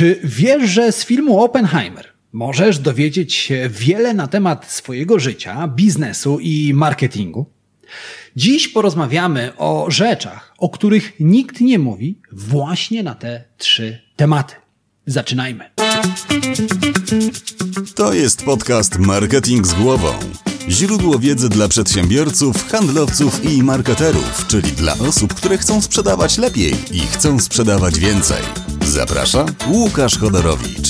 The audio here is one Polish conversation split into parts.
Czy wiesz, że z filmu Oppenheimer możesz dowiedzieć się wiele na temat swojego życia, biznesu i marketingu? Dziś porozmawiamy o rzeczach, o których nikt nie mówi właśnie na te trzy tematy. Zaczynajmy. To jest podcast Marketing z głową. Źródło wiedzy dla przedsiębiorców, handlowców i marketerów, czyli dla osób, które chcą sprzedawać lepiej i chcą sprzedawać więcej. Zaprasza Łukasz Chodorowicz.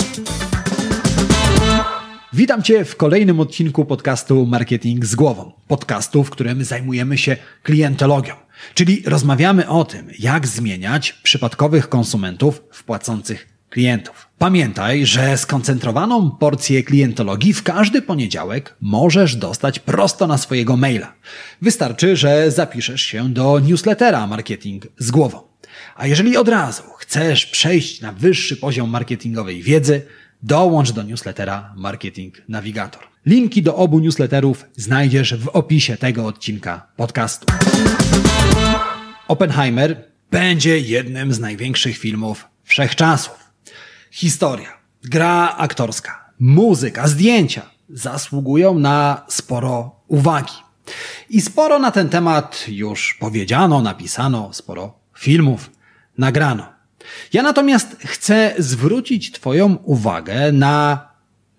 Witam Cię w kolejnym odcinku podcastu Marketing z głową. Podcastu, w którym zajmujemy się klientologią, czyli rozmawiamy o tym, jak zmieniać przypadkowych konsumentów w płacących klientów. Pamiętaj, że skoncentrowaną porcję klientologii w każdy poniedziałek możesz dostać prosto na swojego maila. Wystarczy, że zapiszesz się do newslettera Marketing z głową. A jeżeli od razu chcesz przejść na wyższy poziom marketingowej wiedzy, dołącz do newslettera Marketing Navigator. Linki do obu newsletterów znajdziesz w opisie tego odcinka podcastu. Oppenheimer będzie jednym z największych filmów wszechczasów. Historia, gra aktorska, muzyka, zdjęcia zasługują na sporo uwagi. I sporo na ten temat już powiedziano, napisano, sporo filmów nagrano. Ja natomiast chcę zwrócić Twoją uwagę na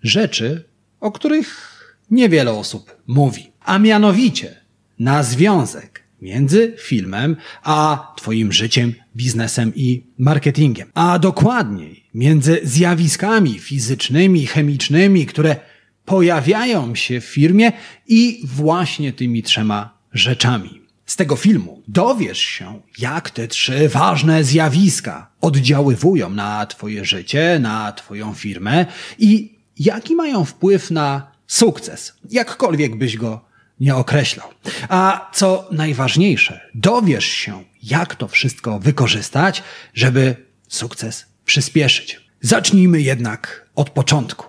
rzeczy, o których niewiele osób mówi, a mianowicie na związek między filmem a Twoim życiem, biznesem i marketingiem. A dokładniej między zjawiskami fizycznymi, chemicznymi, które pojawiają się w firmie i właśnie tymi trzema rzeczami. Z tego filmu dowiesz się, jak te trzy ważne zjawiska oddziaływują na Twoje życie, na Twoją firmę i jaki mają wpływ na sukces, jakkolwiek byś go nie określał. A co najważniejsze, dowiesz się, jak to wszystko wykorzystać, żeby sukces przyspieszyć. Zacznijmy jednak od początku.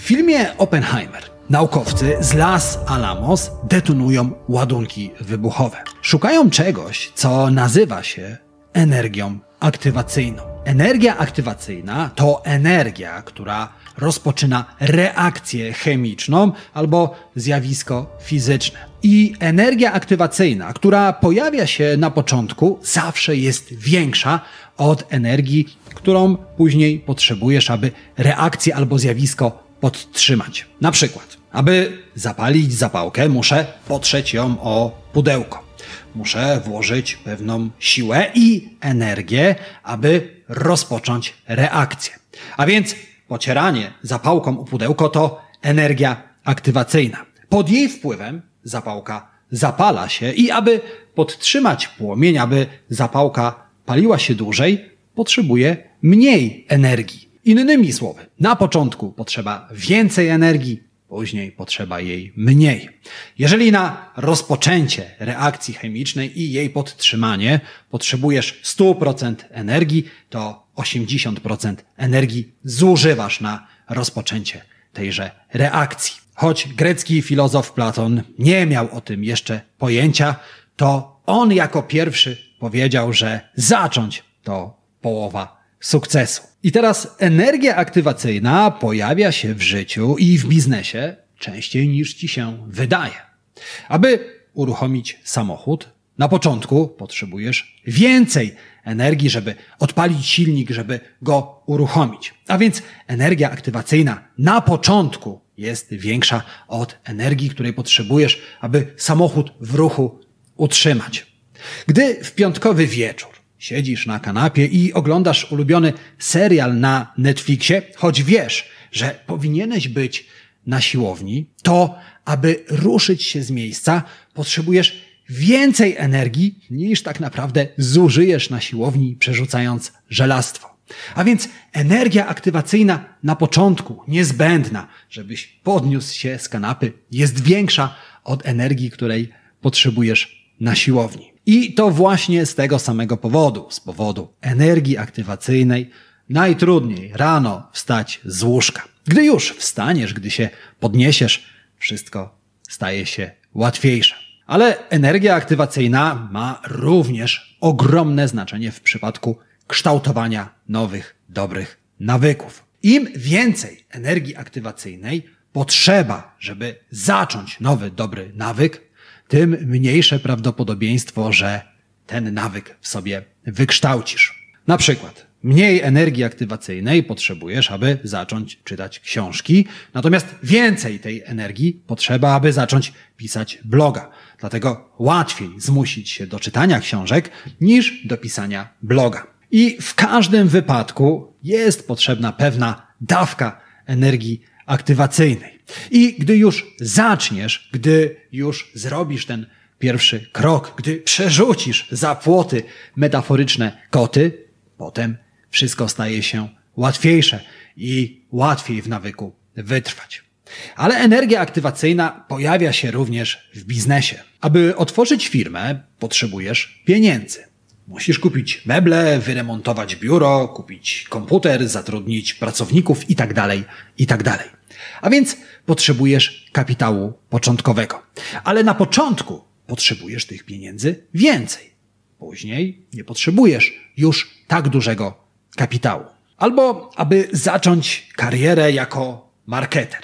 W filmie Oppenheimer naukowcy z Las Alamos detonują ładunki wybuchowe. Szukają czegoś, co nazywa się energią aktywacyjną. Energia aktywacyjna to energia, która rozpoczyna reakcję chemiczną albo zjawisko fizyczne. I energia aktywacyjna, która pojawia się na początku, zawsze jest większa od energii, którą później potrzebujesz, aby reakcję albo zjawisko podtrzymać. Na przykład, aby zapalić zapałkę, muszę potrzeć ją o pudełko. Muszę włożyć pewną siłę i energię, aby rozpocząć reakcję. A więc pocieranie zapałką o pudełko to energia aktywacyjna. Pod jej wpływem zapałka zapala się i aby podtrzymać płomień, aby zapałka paliła się dłużej, potrzebuje mniej energii. Innymi słowy, na początku potrzeba więcej energii, później potrzeba jej mniej. Jeżeli na rozpoczęcie reakcji chemicznej i jej podtrzymanie potrzebujesz 100% energii, to 80% energii zużywasz na rozpoczęcie tejże reakcji. Choć grecki filozof Platon nie miał o tym jeszcze pojęcia, to on jako pierwszy powiedział, że zacząć to połowa sukcesu. I teraz energia aktywacyjna pojawia się w życiu i w biznesie częściej niż ci się wydaje. Aby uruchomić samochód, na początku potrzebujesz więcej energii, żeby odpalić silnik, żeby go uruchomić. A więc energia aktywacyjna na początku jest większa od energii, której potrzebujesz, aby samochód w ruchu utrzymać. Gdy w piątkowy wieczór Siedzisz na kanapie i oglądasz ulubiony serial na Netflixie, choć wiesz, że powinieneś być na siłowni, to aby ruszyć się z miejsca, potrzebujesz więcej energii niż tak naprawdę zużyjesz na siłowni, przerzucając żelastwo. A więc energia aktywacyjna na początku, niezbędna, żebyś podniósł się z kanapy, jest większa od energii, której potrzebujesz na siłowni. I to właśnie z tego samego powodu, z powodu energii aktywacyjnej, najtrudniej rano wstać z łóżka. Gdy już wstaniesz, gdy się podniesiesz, wszystko staje się łatwiejsze. Ale energia aktywacyjna ma również ogromne znaczenie w przypadku kształtowania nowych, dobrych nawyków. Im więcej energii aktywacyjnej potrzeba, żeby zacząć nowy, dobry nawyk, tym mniejsze prawdopodobieństwo, że ten nawyk w sobie wykształcisz. Na przykład, mniej energii aktywacyjnej potrzebujesz, aby zacząć czytać książki, natomiast więcej tej energii potrzeba, aby zacząć pisać bloga. Dlatego łatwiej zmusić się do czytania książek niż do pisania bloga. I w każdym wypadku jest potrzebna pewna dawka energii aktywacyjnej. I gdy już zaczniesz, gdy już zrobisz ten pierwszy krok, gdy przerzucisz za płoty metaforyczne koty, potem wszystko staje się łatwiejsze i łatwiej w nawyku wytrwać. Ale energia aktywacyjna pojawia się również w biznesie. Aby otworzyć firmę, potrzebujesz pieniędzy. Musisz kupić meble, wyremontować biuro, kupić komputer, zatrudnić pracowników itd., tak itd. Tak A więc potrzebujesz kapitału początkowego. Ale na początku potrzebujesz tych pieniędzy więcej. Później nie potrzebujesz już tak dużego kapitału. Albo aby zacząć karierę jako marketer.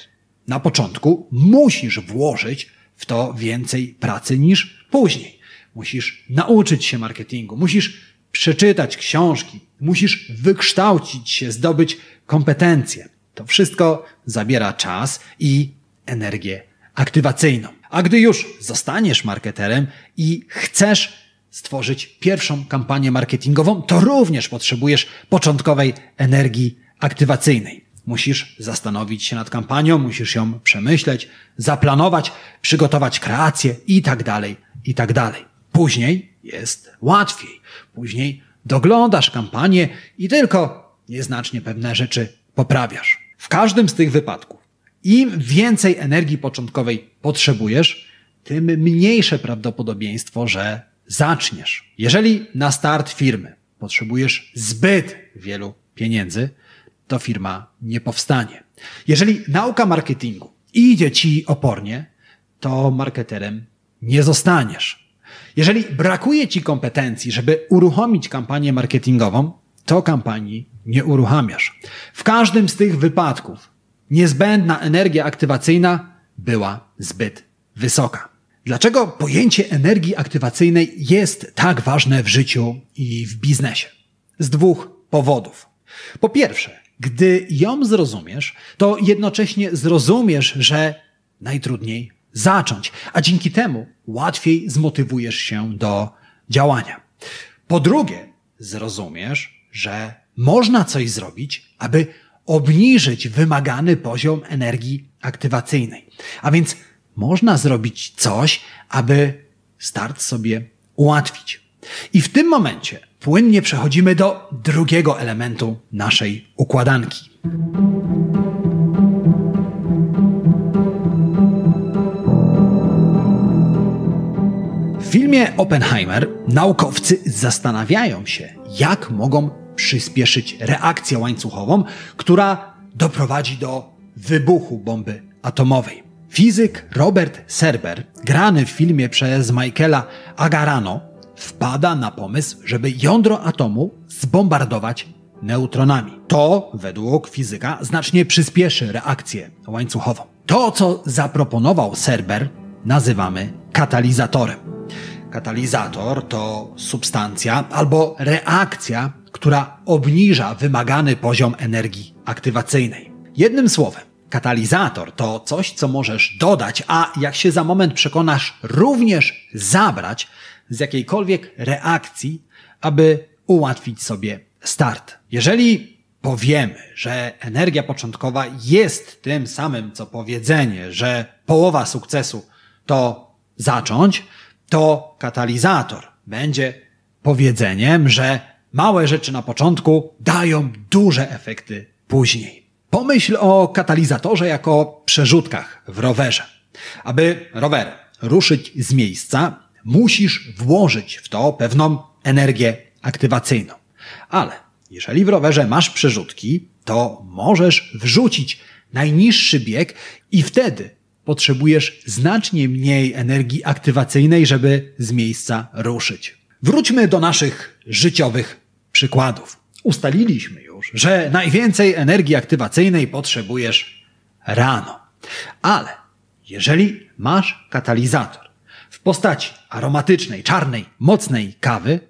Na początku musisz włożyć w to więcej pracy niż później. Musisz nauczyć się marketingu, musisz przeczytać książki, musisz wykształcić się, zdobyć kompetencje. To wszystko zabiera czas i energię aktywacyjną. A gdy już zostaniesz marketerem i chcesz stworzyć pierwszą kampanię marketingową, to również potrzebujesz początkowej energii aktywacyjnej. Musisz zastanowić się nad kampanią, musisz ją przemyśleć, zaplanować, przygotować kreację i tak dalej, i tak dalej. Później jest łatwiej. Później doglądasz kampanię i tylko nieznacznie pewne rzeczy poprawiasz. W każdym z tych wypadków, im więcej energii początkowej potrzebujesz, tym mniejsze prawdopodobieństwo, że zaczniesz. Jeżeli na start firmy potrzebujesz zbyt wielu pieniędzy, to firma nie powstanie. Jeżeli nauka marketingu idzie ci opornie, to marketerem nie zostaniesz. Jeżeli brakuje ci kompetencji, żeby uruchomić kampanię marketingową, to kampanii nie uruchamiasz. W każdym z tych wypadków niezbędna energia aktywacyjna była zbyt wysoka. Dlaczego pojęcie energii aktywacyjnej jest tak ważne w życiu i w biznesie? Z dwóch powodów. Po pierwsze, gdy ją zrozumiesz, to jednocześnie zrozumiesz, że najtrudniej zacząć, a dzięki temu łatwiej zmotywujesz się do działania. Po drugie, zrozumiesz, że można coś zrobić, aby obniżyć wymagany poziom energii aktywacyjnej. A więc można zrobić coś, aby start sobie ułatwić. I w tym momencie płynnie przechodzimy do drugiego elementu naszej układanki. Filmie Oppenheimer naukowcy zastanawiają się, jak mogą przyspieszyć reakcję łańcuchową, która doprowadzi do wybuchu bomby atomowej. Fizyk Robert Serber, grany w filmie przez Michaela Agarano, wpada na pomysł, żeby jądro atomu zbombardować neutronami. To, według fizyka, znacznie przyspieszy reakcję łańcuchową. To, co zaproponował Serber, nazywamy katalizatorem. Katalizator to substancja albo reakcja, która obniża wymagany poziom energii aktywacyjnej. Jednym słowem, katalizator to coś, co możesz dodać, a jak się za moment przekonasz, również zabrać z jakiejkolwiek reakcji, aby ułatwić sobie start. Jeżeli powiemy, że energia początkowa jest tym samym, co powiedzenie, że połowa sukcesu to zacząć, to katalizator będzie powiedzeniem, że małe rzeczy na początku dają duże efekty później. Pomyśl o katalizatorze jako przerzutkach w rowerze. Aby rower ruszyć z miejsca, musisz włożyć w to pewną energię aktywacyjną. Ale jeżeli w rowerze masz przerzutki, to możesz wrzucić najniższy bieg i wtedy potrzebujesz znacznie mniej energii aktywacyjnej, żeby z miejsca ruszyć. Wróćmy do naszych życiowych przykładów. Ustaliliśmy już, że najwięcej energii aktywacyjnej potrzebujesz rano. Ale jeżeli masz katalizator w postaci aromatycznej, czarnej, mocnej kawy,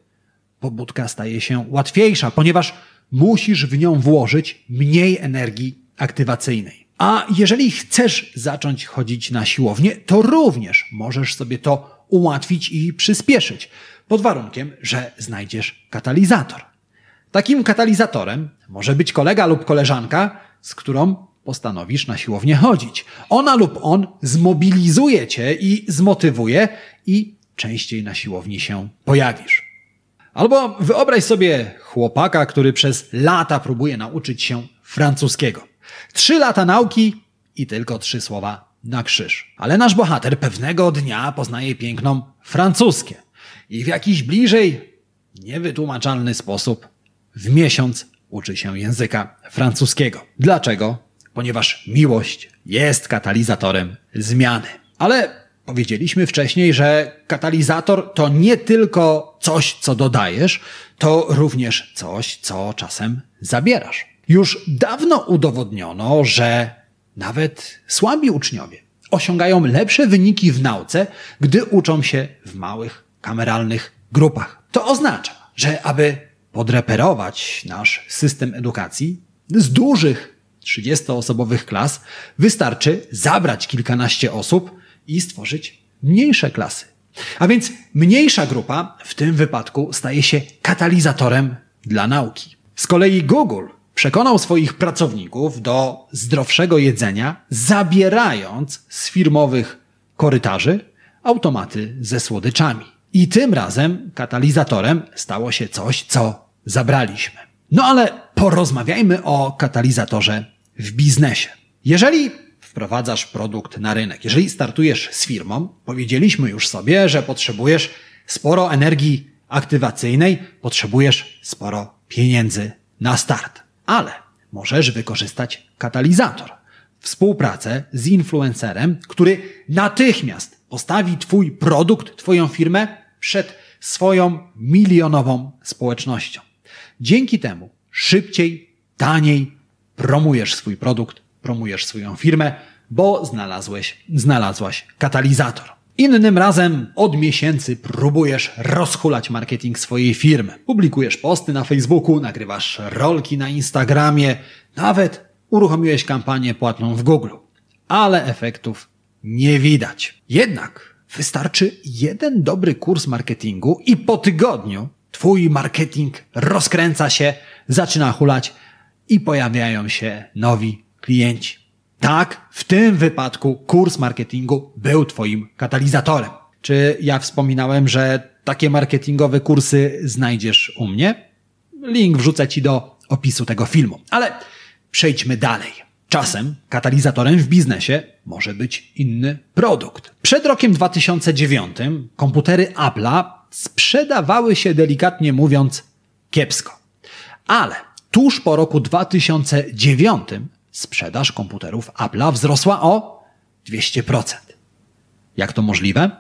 pobudka staje się łatwiejsza, ponieważ musisz w nią włożyć mniej energii aktywacyjnej. A jeżeli chcesz zacząć chodzić na siłownię, to również możesz sobie to ułatwić i przyspieszyć, pod warunkiem, że znajdziesz katalizator. Takim katalizatorem może być kolega lub koleżanka, z którą postanowisz na siłownię chodzić. Ona lub on zmobilizuje cię i zmotywuje i częściej na siłowni się pojawisz. Albo wyobraź sobie chłopaka, który przez lata próbuje nauczyć się francuskiego. Trzy lata nauki i tylko trzy słowa na krzyż. Ale nasz bohater pewnego dnia poznaje piękną francuskie i w jakiś bliżej niewytłumaczalny sposób w miesiąc uczy się języka francuskiego. Dlaczego? Ponieważ miłość jest katalizatorem zmiany. Ale powiedzieliśmy wcześniej, że katalizator to nie tylko coś, co dodajesz, to również coś, co czasem zabierasz. Już dawno udowodniono, że nawet słabi uczniowie osiągają lepsze wyniki w nauce, gdy uczą się w małych, kameralnych grupach. To oznacza, że aby podreperować nasz system edukacji z dużych 30-osobowych klas, wystarczy zabrać kilkanaście osób i stworzyć mniejsze klasy. A więc mniejsza grupa w tym wypadku staje się katalizatorem dla nauki. Z kolei Google przekonał swoich pracowników do zdrowszego jedzenia, zabierając z firmowych korytarzy automaty ze słodyczami. I tym razem katalizatorem stało się coś, co zabraliśmy. No ale porozmawiajmy o katalizatorze w biznesie. Jeżeli wprowadzasz produkt na rynek, jeżeli startujesz z firmą, powiedzieliśmy już sobie, że potrzebujesz sporo energii aktywacyjnej, potrzebujesz sporo pieniędzy na start ale możesz wykorzystać katalizator. Współpracę z influencerem, który natychmiast postawi Twój produkt, Twoją firmę przed swoją milionową społecznością. Dzięki temu szybciej, taniej promujesz swój produkt, promujesz swoją firmę, bo znalazłeś, znalazłaś katalizator. Innym razem od miesięcy próbujesz rozhulać marketing swojej firmy. Publikujesz posty na Facebooku, nagrywasz rolki na Instagramie, nawet uruchomiłeś kampanię płatną w Google. Ale efektów nie widać. Jednak wystarczy jeden dobry kurs marketingu i po tygodniu twój marketing rozkręca się, zaczyna hulać i pojawiają się nowi klienci. Tak, w tym wypadku kurs marketingu był Twoim katalizatorem. Czy ja wspominałem, że takie marketingowe kursy znajdziesz u mnie? Link wrzucę Ci do opisu tego filmu. Ale przejdźmy dalej. Czasem katalizatorem w biznesie może być inny produkt. Przed rokiem 2009 komputery Apple'a sprzedawały się delikatnie mówiąc kiepsko. Ale tuż po roku 2009 sprzedaż komputerów Apple'a wzrosła o 200%. Jak to możliwe?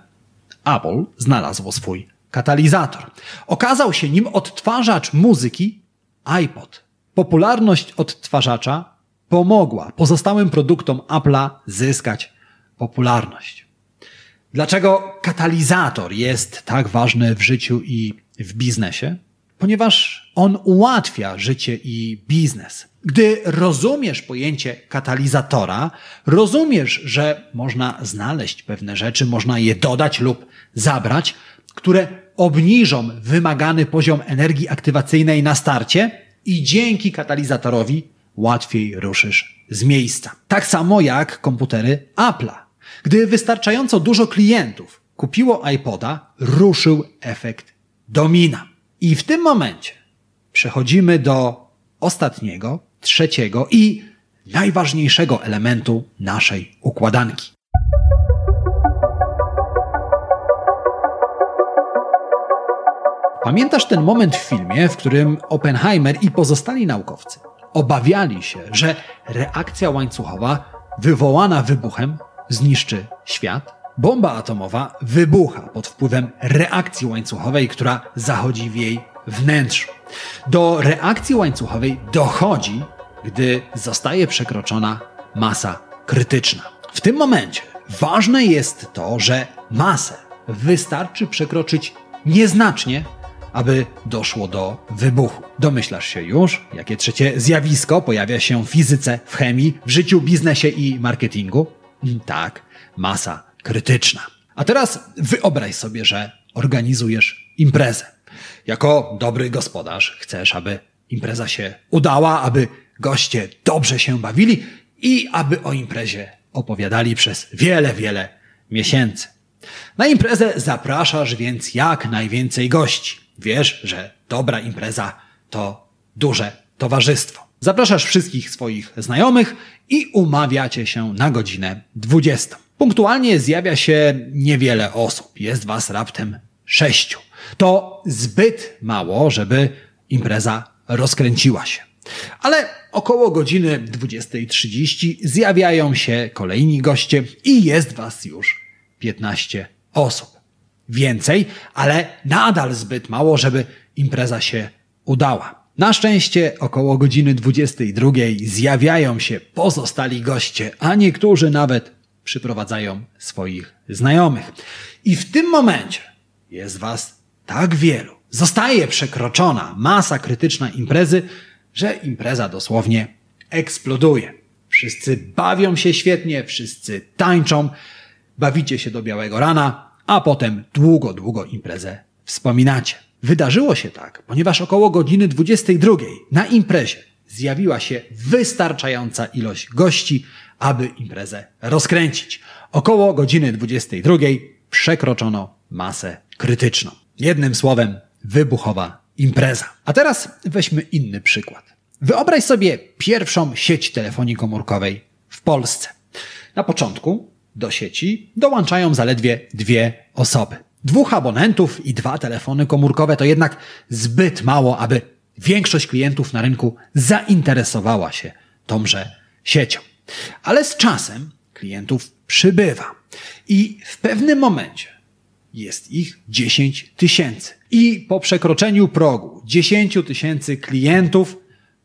Apple znalazło swój katalizator. Okazał się nim odtwarzacz muzyki iPod. Popularność odtwarzacza pomogła pozostałym produktom Apple'a zyskać popularność. Dlaczego katalizator jest tak ważny w życiu i w biznesie? Ponieważ on ułatwia życie i biznes. Gdy rozumiesz pojęcie katalizatora, rozumiesz, że można znaleźć pewne rzeczy, można je dodać lub zabrać, które obniżą wymagany poziom energii aktywacyjnej na starcie i dzięki katalizatorowi łatwiej ruszysz z miejsca. Tak samo jak komputery Apple'a. Gdy wystarczająco dużo klientów kupiło iPoda, ruszył efekt domina. I w tym momencie przechodzimy do ostatniego, trzeciego i najważniejszego elementu naszej układanki. Pamiętasz ten moment w filmie, w którym Oppenheimer i pozostali naukowcy obawiali się, że reakcja łańcuchowa wywołana wybuchem zniszczy świat? Bomba atomowa wybucha pod wpływem reakcji łańcuchowej, która zachodzi w jej wnętrzu. Do reakcji łańcuchowej dochodzi, gdy zostaje przekroczona masa krytyczna. W tym momencie ważne jest to, że masę wystarczy przekroczyć nieznacznie, aby doszło do wybuchu. Domyślasz się już, jakie trzecie zjawisko pojawia się w fizyce, w chemii, w życiu, biznesie i marketingu? Tak, masa krytyczna. A teraz wyobraź sobie, że organizujesz imprezę. Jako dobry gospodarz chcesz, aby impreza się udała, aby goście dobrze się bawili i aby o imprezie opowiadali przez wiele, wiele miesięcy. Na imprezę zapraszasz więc jak najwięcej gości. Wiesz, że dobra impreza to duże towarzystwo. Zapraszasz wszystkich swoich znajomych i umawiacie się na godzinę 20. Punktualnie zjawia się niewiele osób. Jest was raptem sześciu. To zbyt mało, żeby impreza rozkręciła się. Ale około godziny 20.30 zjawiają się kolejni goście i jest was już 15 osób. Więcej, ale nadal zbyt mało, żeby impreza się udała. Na szczęście około godziny 22 zjawiają się pozostali goście, a niektórzy nawet przyprowadzają swoich znajomych. I w tym momencie jest was tak wielu. Zostaje przekroczona masa krytyczna imprezy, że impreza dosłownie eksploduje. Wszyscy bawią się świetnie, wszyscy tańczą, bawicie się do białego rana, a potem długo, długo imprezę wspominacie. Wydarzyło się tak, ponieważ około godziny 22 na imprezie zjawiła się wystarczająca ilość gości, aby imprezę rozkręcić. Około godziny 22 przekroczono masę krytyczną. Jednym słowem, wybuchowa impreza. A teraz weźmy inny przykład. Wyobraź sobie pierwszą sieć telefonii komórkowej w Polsce. Na początku do sieci dołączają zaledwie dwie osoby. Dwóch abonentów i dwa telefony komórkowe to jednak zbyt mało, aby większość klientów na rynku zainteresowała się tąże siecią. Ale z czasem klientów przybywa i w pewnym momencie jest ich 10 tysięcy. I po przekroczeniu progu 10 tysięcy klientów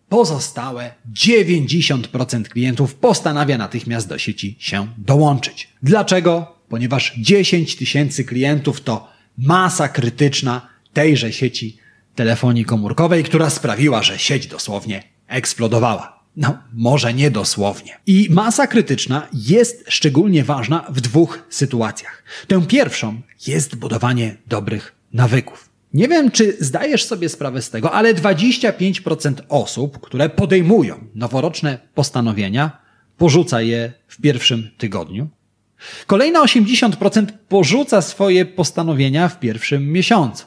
pozostałe 90% klientów postanawia natychmiast do sieci się dołączyć. Dlaczego? Ponieważ 10 tysięcy klientów to masa krytyczna tejże sieci telefonii komórkowej, która sprawiła, że sieć dosłownie eksplodowała. No, może nie dosłownie. I masa krytyczna jest szczególnie ważna w dwóch sytuacjach. Tę pierwszą jest budowanie dobrych nawyków. Nie wiem, czy zdajesz sobie sprawę z tego, ale 25% osób, które podejmują noworoczne postanowienia, porzuca je w pierwszym tygodniu. Kolejne 80% porzuca swoje postanowienia w pierwszym miesiącu.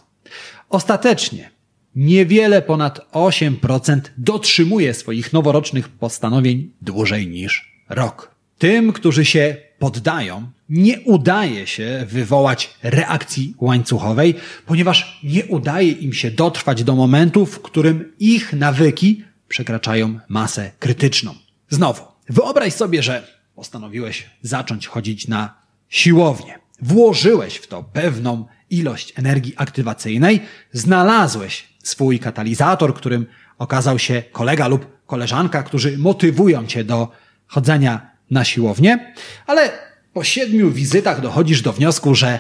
Ostatecznie niewiele ponad 8% dotrzymuje swoich noworocznych postanowień dłużej niż rok. Tym, którzy się poddają, nie udaje się wywołać reakcji łańcuchowej, ponieważ nie udaje im się dotrwać do momentu, w którym ich nawyki przekraczają masę krytyczną. Znowu, wyobraź sobie, że postanowiłeś zacząć chodzić na siłownię. Włożyłeś w to pewną ilość energii aktywacyjnej, znalazłeś swój katalizator, którym okazał się kolega lub koleżanka, którzy motywują cię do chodzenia na siłownię, ale po siedmiu wizytach dochodzisz do wniosku, że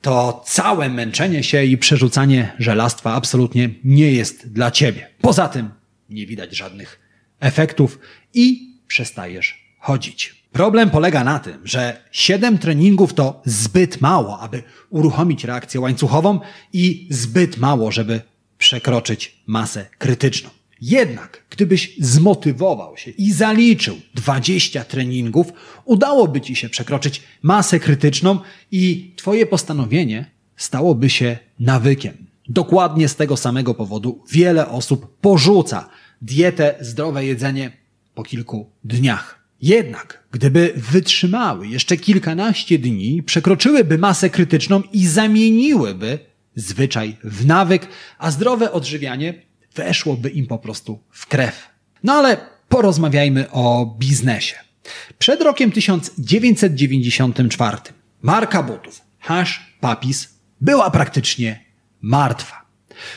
to całe męczenie się i przerzucanie żelastwa absolutnie nie jest dla ciebie. Poza tym nie widać żadnych efektów i przestajesz chodzić. Problem polega na tym, że 7 treningów to zbyt mało, aby uruchomić reakcję łańcuchową i zbyt mało, żeby przekroczyć masę krytyczną. Jednak, gdybyś zmotywował się i zaliczył 20 treningów, udałoby ci się przekroczyć masę krytyczną i twoje postanowienie stałoby się nawykiem. Dokładnie z tego samego powodu wiele osób porzuca dietę, zdrowe jedzenie po kilku dniach. Jednak, gdyby wytrzymały jeszcze kilkanaście dni, przekroczyłyby masę krytyczną i zamieniłyby zwyczaj w nawyk, a zdrowe odżywianie weszłoby im po prostu w krew. No ale porozmawiajmy o biznesie. Przed rokiem 1994 marka butów Hash Papis była praktycznie martwa.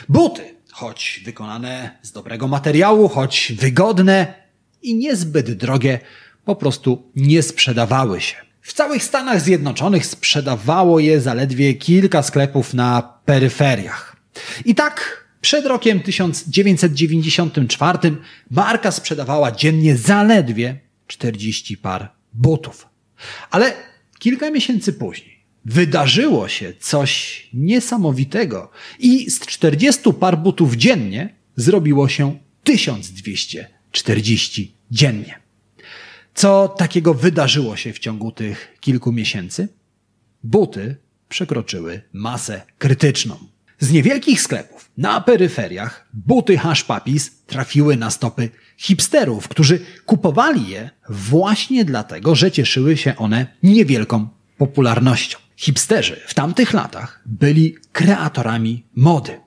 Buty, choć wykonane z dobrego materiału, choć wygodne i niezbyt drogie, po prostu nie sprzedawały się. W całych Stanach Zjednoczonych sprzedawało je zaledwie kilka sklepów na peryferiach. I tak przed rokiem 1994 marka sprzedawała dziennie zaledwie 40 par butów. Ale kilka miesięcy później wydarzyło się coś niesamowitego i z 40 par butów dziennie zrobiło się 1240 dziennie. Co takiego wydarzyło się w ciągu tych kilku miesięcy? Buty przekroczyły masę krytyczną. Z niewielkich sklepów na peryferiach buty Hash Papis trafiły na stopy hipsterów, którzy kupowali je właśnie dlatego, że cieszyły się one niewielką popularnością. Hipsterzy w tamtych latach byli kreatorami mody.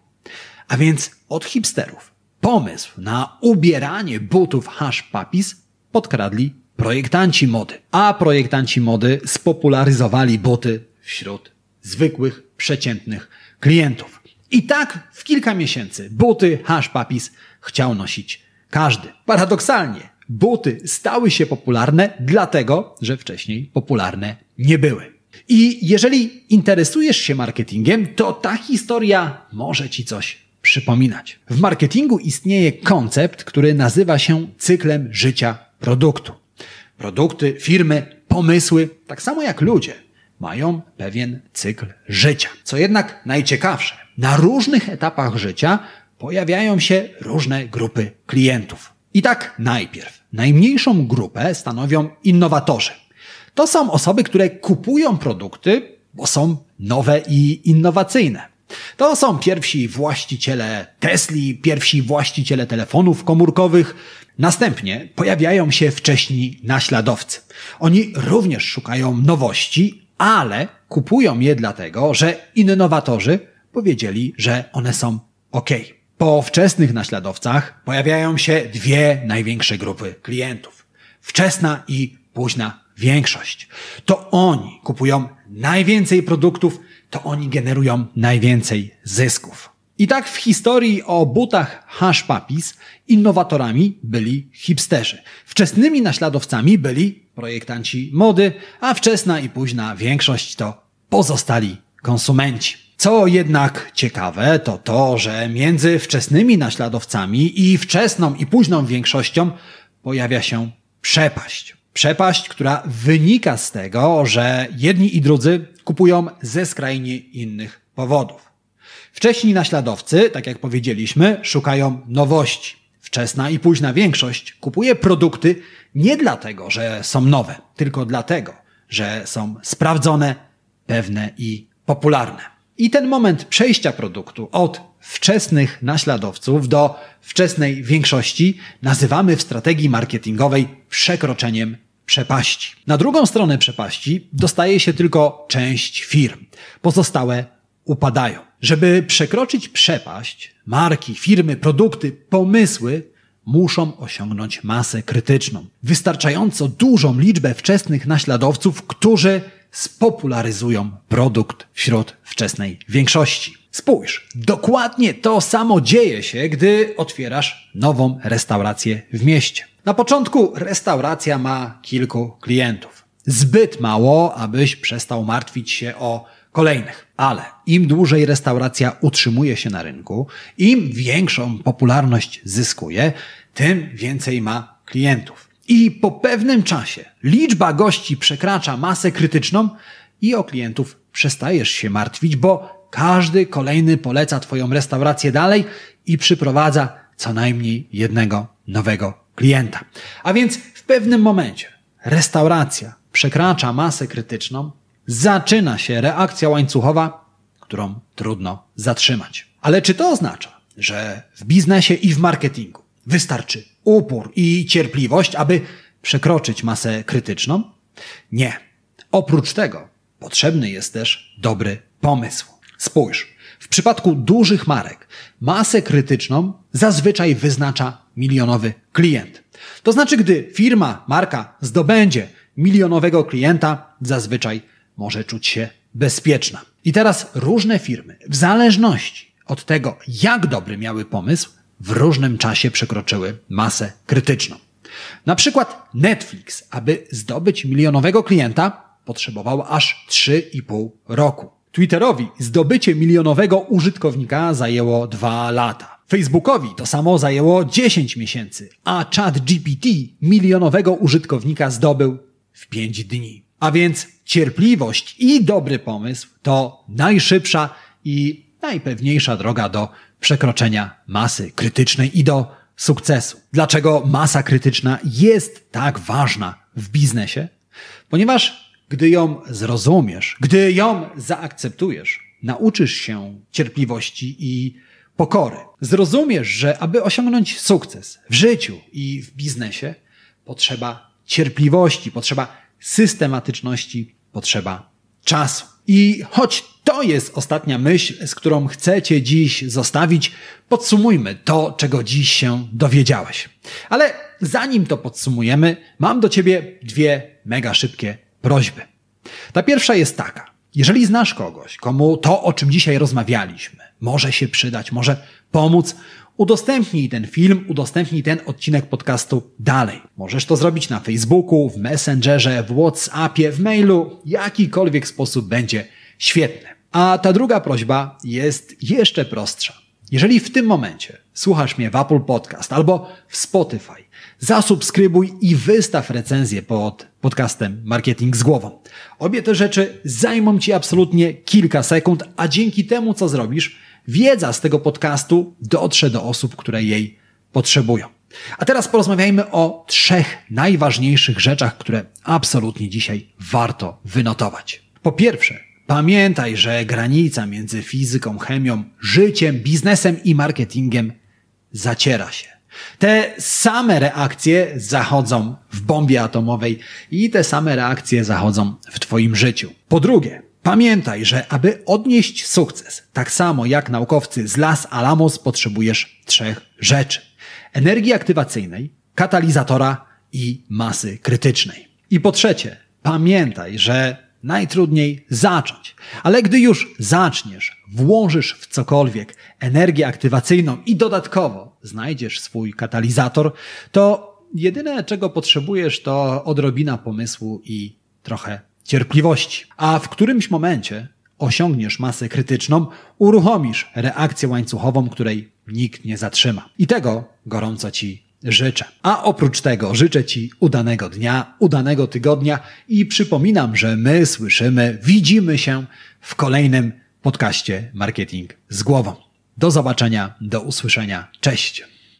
A więc od hipsterów pomysł na ubieranie butów Hash Papis podkradli projektanci mody. A projektanci mody spopularyzowali buty wśród zwykłych, przeciętnych klientów. I tak w kilka miesięcy buty Hash Papis chciał nosić każdy. Paradoksalnie, buty stały się popularne dlatego, że wcześniej popularne nie były. I jeżeli interesujesz się marketingiem, to ta historia może ci coś przypominać. W marketingu istnieje koncept, który nazywa się cyklem życia produktu. Produkty, firmy, pomysły, tak samo jak ludzie, mają pewien cykl życia. Co jednak najciekawsze, na różnych etapach życia pojawiają się różne grupy klientów. I tak najpierw najmniejszą grupę stanowią innowatorzy. To są osoby, które kupują produkty, bo są nowe i innowacyjne. To są pierwsi właściciele Tesli, pierwsi właściciele telefonów komórkowych. Następnie pojawiają się wcześni naśladowcy. Oni również szukają nowości, ale kupują je dlatego, że innowatorzy powiedzieli, że one są ok. Po wczesnych naśladowcach pojawiają się dwie największe grupy klientów. Wczesna i późna większość. To oni kupują najwięcej produktów, to oni generują najwięcej zysków. I tak w historii o butach Hash Papis innowatorami byli hipsterzy. Wczesnymi naśladowcami byli projektanci mody, a wczesna i późna większość to pozostali konsumenci. Co jednak ciekawe, to to, że między wczesnymi naśladowcami i wczesną i późną większością pojawia się przepaść. Przepaść, która wynika z tego, że jedni i drudzy kupują ze skrajnie innych powodów. Wcześni naśladowcy, tak jak powiedzieliśmy, szukają nowości. Wczesna i późna większość kupuje produkty nie dlatego, że są nowe, tylko dlatego, że są sprawdzone, pewne i popularne. I ten moment przejścia produktu od wczesnych naśladowców do wczesnej większości nazywamy w strategii marketingowej przekroczeniem przepaści. Na drugą stronę przepaści dostaje się tylko część firm. Pozostałe upadają. Żeby przekroczyć przepaść, marki, firmy, produkty, pomysły muszą osiągnąć masę krytyczną. Wystarczająco dużą liczbę wczesnych naśladowców, którzy spopularyzują produkt wśród wczesnej większości. Spójrz, dokładnie to samo dzieje się, gdy otwierasz nową restaurację w mieście. Na początku restauracja ma kilku klientów. Zbyt mało, abyś przestał martwić się o kolejnych. Ale im dłużej restauracja utrzymuje się na rynku, im większą popularność zyskuje, tym więcej ma klientów. I po pewnym czasie liczba gości przekracza masę krytyczną i o klientów przestajesz się martwić, bo każdy kolejny poleca Twoją restaurację dalej i przyprowadza co najmniej jednego nowego klienta. A więc w pewnym momencie restauracja przekracza masę krytyczną, zaczyna się reakcja łańcuchowa, którą trudno zatrzymać. Ale czy to oznacza, że w biznesie i w marketingu wystarczy upór i cierpliwość, aby przekroczyć masę krytyczną? Nie. Oprócz tego potrzebny jest też dobry pomysł. Spójrz, w przypadku dużych marek masę krytyczną zazwyczaj wyznacza milionowy klient. To znaczy, gdy firma, marka zdobędzie milionowego klienta, zazwyczaj może czuć się bezpieczna. I teraz różne firmy, w zależności od tego, jak dobry miały pomysł, w różnym czasie przekroczyły masę krytyczną. Na przykład Netflix, aby zdobyć milionowego klienta, potrzebował aż 3,5 roku. Twitterowi zdobycie milionowego użytkownika zajęło 2 lata. Facebookowi to samo zajęło 10 miesięcy, a ChatGPT milionowego użytkownika zdobył w 5 dni. A więc cierpliwość i dobry pomysł to najszybsza i najpewniejsza droga do przekroczenia masy krytycznej i do sukcesu. Dlaczego masa krytyczna jest tak ważna w biznesie? Ponieważ gdy ją zrozumiesz, gdy ją zaakceptujesz, nauczysz się cierpliwości i pokory. Zrozumiesz, że aby osiągnąć sukces w życiu i w biznesie, potrzeba cierpliwości, potrzeba systematyczności, potrzeba czasu. I choć to jest ostatnia myśl, z którą chcecie dziś zostawić, podsumujmy to, czego dziś się dowiedziałeś. Ale zanim to podsumujemy, mam do ciebie dwie mega szybkie prośby. Ta pierwsza jest taka. Jeżeli znasz kogoś, komu to, o czym dzisiaj rozmawialiśmy, może się przydać, może pomóc, udostępnij ten film, udostępnij ten odcinek podcastu dalej. Możesz to zrobić na Facebooku, w Messengerze, w WhatsAppie, w mailu, jakikolwiek sposób będzie świetny. A ta druga prośba jest jeszcze prostsza. Jeżeli w tym momencie słuchasz mnie w Apple Podcast albo w Spotify, zasubskrybuj i wystaw recenzję pod podcastem Marketing z głową. Obie te rzeczy zajmą Ci absolutnie kilka sekund, a dzięki temu, co zrobisz, wiedza z tego podcastu dotrze do osób, które jej potrzebują. A teraz porozmawiajmy o trzech najważniejszych rzeczach, które absolutnie dzisiaj warto wynotować. Po pierwsze, pamiętaj, że granica między fizyką, chemią, życiem, biznesem i marketingiem zaciera się. Te same reakcje zachodzą w bombie atomowej i te same reakcje zachodzą w Twoim życiu. Po drugie, pamiętaj, że aby odnieść sukces, tak samo jak naukowcy z Las Alamos, potrzebujesz trzech rzeczy: energii aktywacyjnej, katalizatora i masy krytycznej. I po trzecie, pamiętaj, że najtrudniej zacząć. Ale gdy już zaczniesz, włożysz w cokolwiek energię aktywacyjną i dodatkowo znajdziesz swój katalizator, to jedyne czego potrzebujesz to odrobina pomysłu i trochę cierpliwości. A w którymś momencie osiągniesz masę krytyczną, uruchomisz reakcję łańcuchową, której nikt nie zatrzyma. I tego gorąco Ci życzę. A oprócz tego życzę Ci udanego dnia, udanego tygodnia i przypominam, że my słyszymy, widzimy się w kolejnym podcaście Marketing z głową. Do zobaczenia, do usłyszenia. Cześć.